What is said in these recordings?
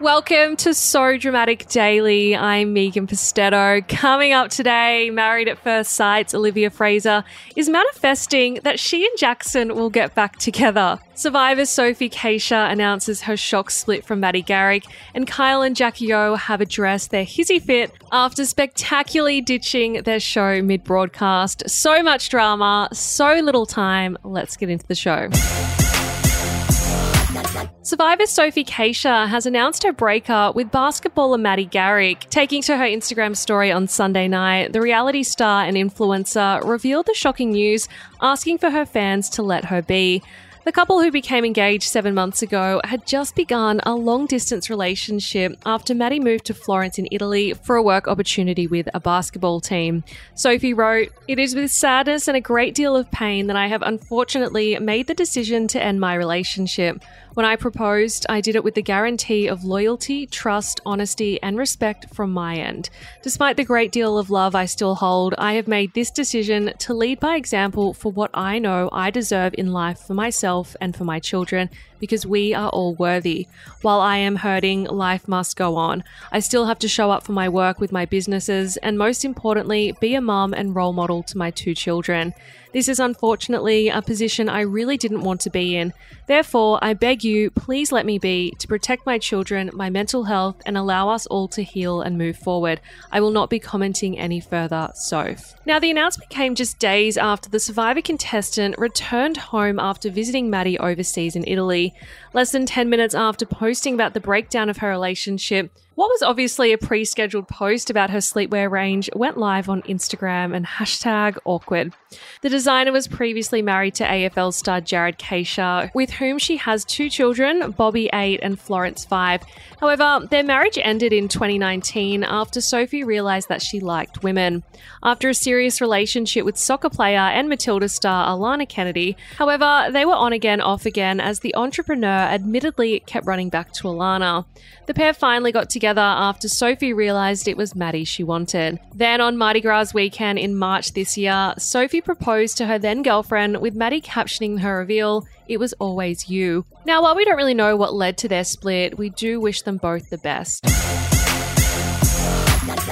Welcome to So Dramatic Daily. I'm Megan Pustetto. Coming up today, Married at First Sight's Olivia Frazer is manifesting that she and Jackson will get back together. Survivor Sophie Cachia announces her shock split from Maddie Garrick, and Kyle and Jackie O have addressed their hissy fit after spectacularly ditching their show mid broadcast. So much drama, so little time. Let's get into the show. Survivor Sophie Cachia has announced her breakup with basketballer Maddie Garrick. Taking to her Instagram story on Sunday night, the reality star and influencer revealed the shocking news, asking for her fans to let her be. The couple who became engaged seven months ago had just begun a long distance relationship after Maddie moved to Florence in Italy for a work opportunity with a basketball team. Sophie wrote, It is with sadness and a great deal of pain that I have unfortunately made the decision to end my relationship. When I proposed, I did it with the guarantee of loyalty, trust, honesty, and respect from my end. Despite the great deal of love I still hold, I have made this decision to lead by example for what I know I deserve in life for myself and for my children because we are all worthy. While I am hurting, life must go on. I still have to show up for my work with my businesses and most importantly, be a mum and role model to my two children. This is unfortunately a position I really didn't want to be in. Therefore, I beg you, please let me be to protect my children, my mental health, and allow us all to heal and move forward. I will not be commenting any further, Soph. Now, the announcement came just days after the Survivor contestant returned home after visiting Maddie overseas in Italy. Less than 10 minutes after posting about the breakdown of her relationship, what was obviously a pre scheduled post about her sleepwear range went live on Instagram and hashtag awkward. The designer was previously married to AFL star Jared Cachia, with whom she has two children, Bobby 8 and Florence 5. However, their marriage ended in 2019 after Sophie realised that she liked women. After a serious relationship with soccer player and Matilda star Alana Kennedy, however, they were on again, off again as the entrepreneur admittedly kept running back to Alana. The pair finally got together after Sophie realised it was Maddie she wanted. Then on Mardi Gras weekend in March this year, Sophie proposed to her then girlfriend with Maddie captioning her reveal, It was always you. Now, while we don't really know what led to their split, we do wish them both the best.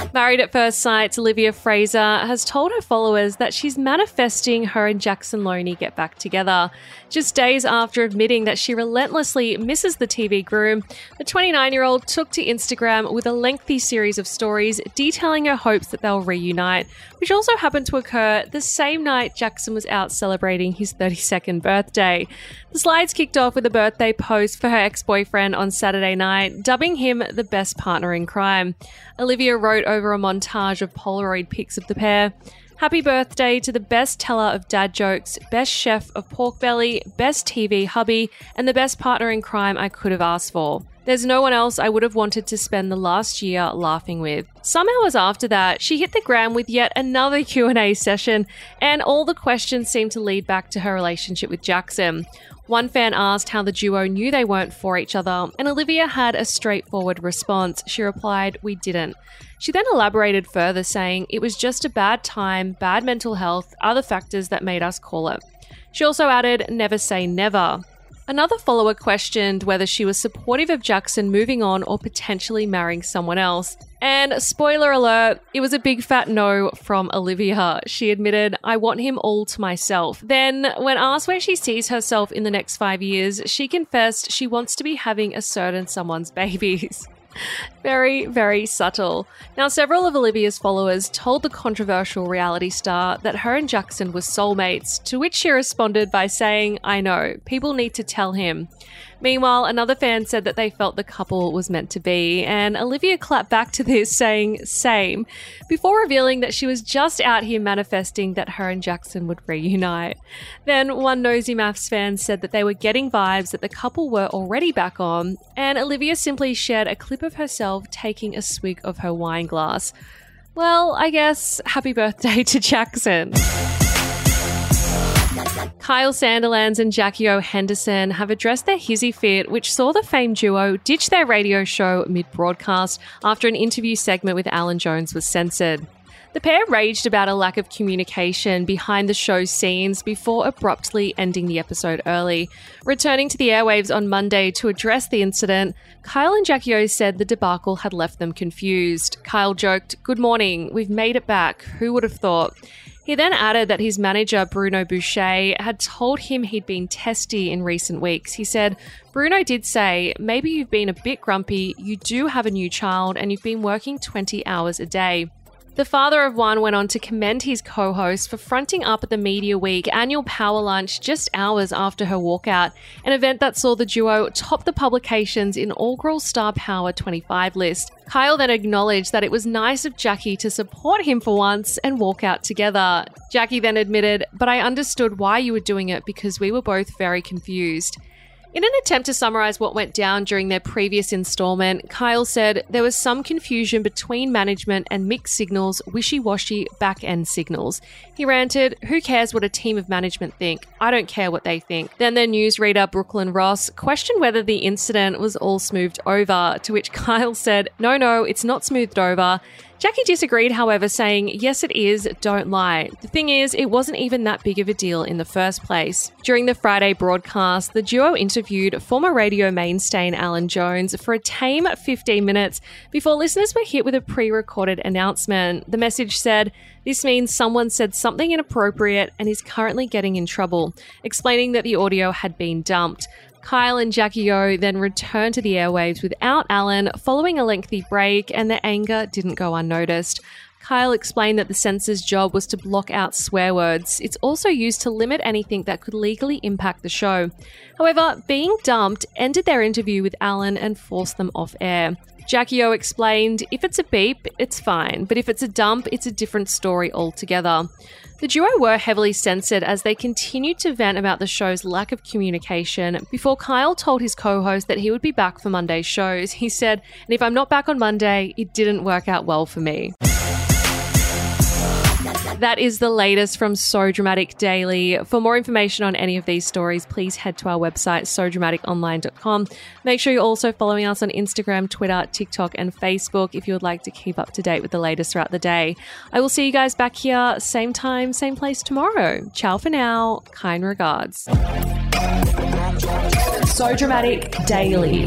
Married at First Sight's Olivia Frazer has told her followers that she's manifesting her and Jackson Lonie get back together. Just days after admitting that she relentlessly misses the TV groom, the 29 year old took to Instagram with a lengthy series of stories detailing her hopes that they'll reunite, which also happened to occur the same night Jackson was out celebrating his 32nd birthday. The slides kicked off with a birthday post for her ex boyfriend on Saturday night, dubbing him the best partner in crime. Olivia wrote over a montage of Polaroid pics of the pair. Happy birthday to the best teller of dad jokes, best chef of pork belly, best TV hubby, and the best partner in crime I could have asked for. There's no one else I would have wanted to spend the last year laughing with. Some hours after that, she hit the gram with yet another Q&A session, and all the questions seemed to lead back to her relationship with Jackson. One fan asked how the duo knew they weren't for each other, and Olivia had a straightforward response. She replied, We didn't. She then elaborated further, saying it was just a bad time, bad mental health, other factors that made us call it. She also added, Never say never. Another follower questioned whether she was supportive of Jackson moving on or potentially marrying someone else. And spoiler alert, it was a big fat no from Olivia. She admitted, I want him all to myself. Then, when asked where she sees herself in the next five years, she confessed she wants to be having a certain someone's babies. very, very subtle. Now, several of Olivia's followers told the controversial reality star that her and Jackson were soulmates, to which she responded by saying, I know, people need to tell him. Meanwhile, another fan said that they felt the couple was meant to be, and Olivia clapped back to this, saying, same, before revealing that she was just out here manifesting that her and Jackson would reunite. Then one nosy MAFS fan said that they were getting vibes that the couple were already back on, and Olivia simply shared a clip of herself taking a swig of her wine glass. Well, I guess happy birthday to Jackson. Kyle Sandilands and Jackie O. Henderson have addressed their hizzy fit, which saw the famed duo ditch their radio show mid broadcast after an interview segment with Alan Jones was censored. The pair raged about a lack of communication behind the show's scenes before abruptly ending the episode early. Returning to the airwaves on Monday to address the incident, Kyle and Jackie O said the debacle had left them confused. Kyle joked, Good morning, we've made it back. Who would have thought? He then added that his manager, Bruno Bouchet, had told him he'd been testy in recent weeks. He said, Bruno did say, maybe you've been a bit grumpy, you do have a new child, and you've been working 20 hours a day. The father of one went on to commend his co host for fronting up at the Media Week annual power lunch just hours after her walkout, an event that saw the duo top the publication's in All inaugural Star Power 25 list. Kyle then acknowledged that it was nice of Jackie to support him for once and walk out together. Jackie then admitted, But I understood why you were doing it because we were both very confused. In an attempt to summarize what went down during their previous installment, Kyle said there was some confusion between management and mixed signals, wishy washy back end signals. He ranted, Who cares what a team of management think? I don't care what they think. Then their newsreader, Brooklyn Ross, questioned whether the incident was all smoothed over, to which Kyle said, No, no, it's not smoothed over. Jackie disagreed, however, saying, Yes, it is, don't lie. The thing is, it wasn't even that big of a deal in the first place. During the Friday broadcast, the duo interviewed former radio mainstay Alan Jones for a tame 15 minutes before listeners were hit with a pre recorded announcement. The message said, This means someone said something inappropriate and is currently getting in trouble, explaining that the audio had been dumped. Kyle and Jackie O then returned to the airwaves without Alan following a lengthy break, and their anger didn't go unnoticed. Kyle explained that the censor's job was to block out swear words. It's also used to limit anything that could legally impact the show. However, being dumped ended their interview with Alan and forced them off air. Jackie O explained, if it's a beep, it's fine, but if it's a dump, it's a different story altogether. The duo were heavily censored as they continued to vent about the show's lack of communication before Kyle told his co host that he would be back for Monday's shows. He said, And if I'm not back on Monday, it didn't work out well for me. That is the latest from So Dramatic Daily. For more information on any of these stories, please head to our website, sodramaticonline.com. Make sure you're also following us on Instagram, Twitter, TikTok, and Facebook if you would like to keep up to date with the latest throughout the day. I will see you guys back here, same time, same place tomorrow. Ciao for now. Kind regards. So Dramatic Daily.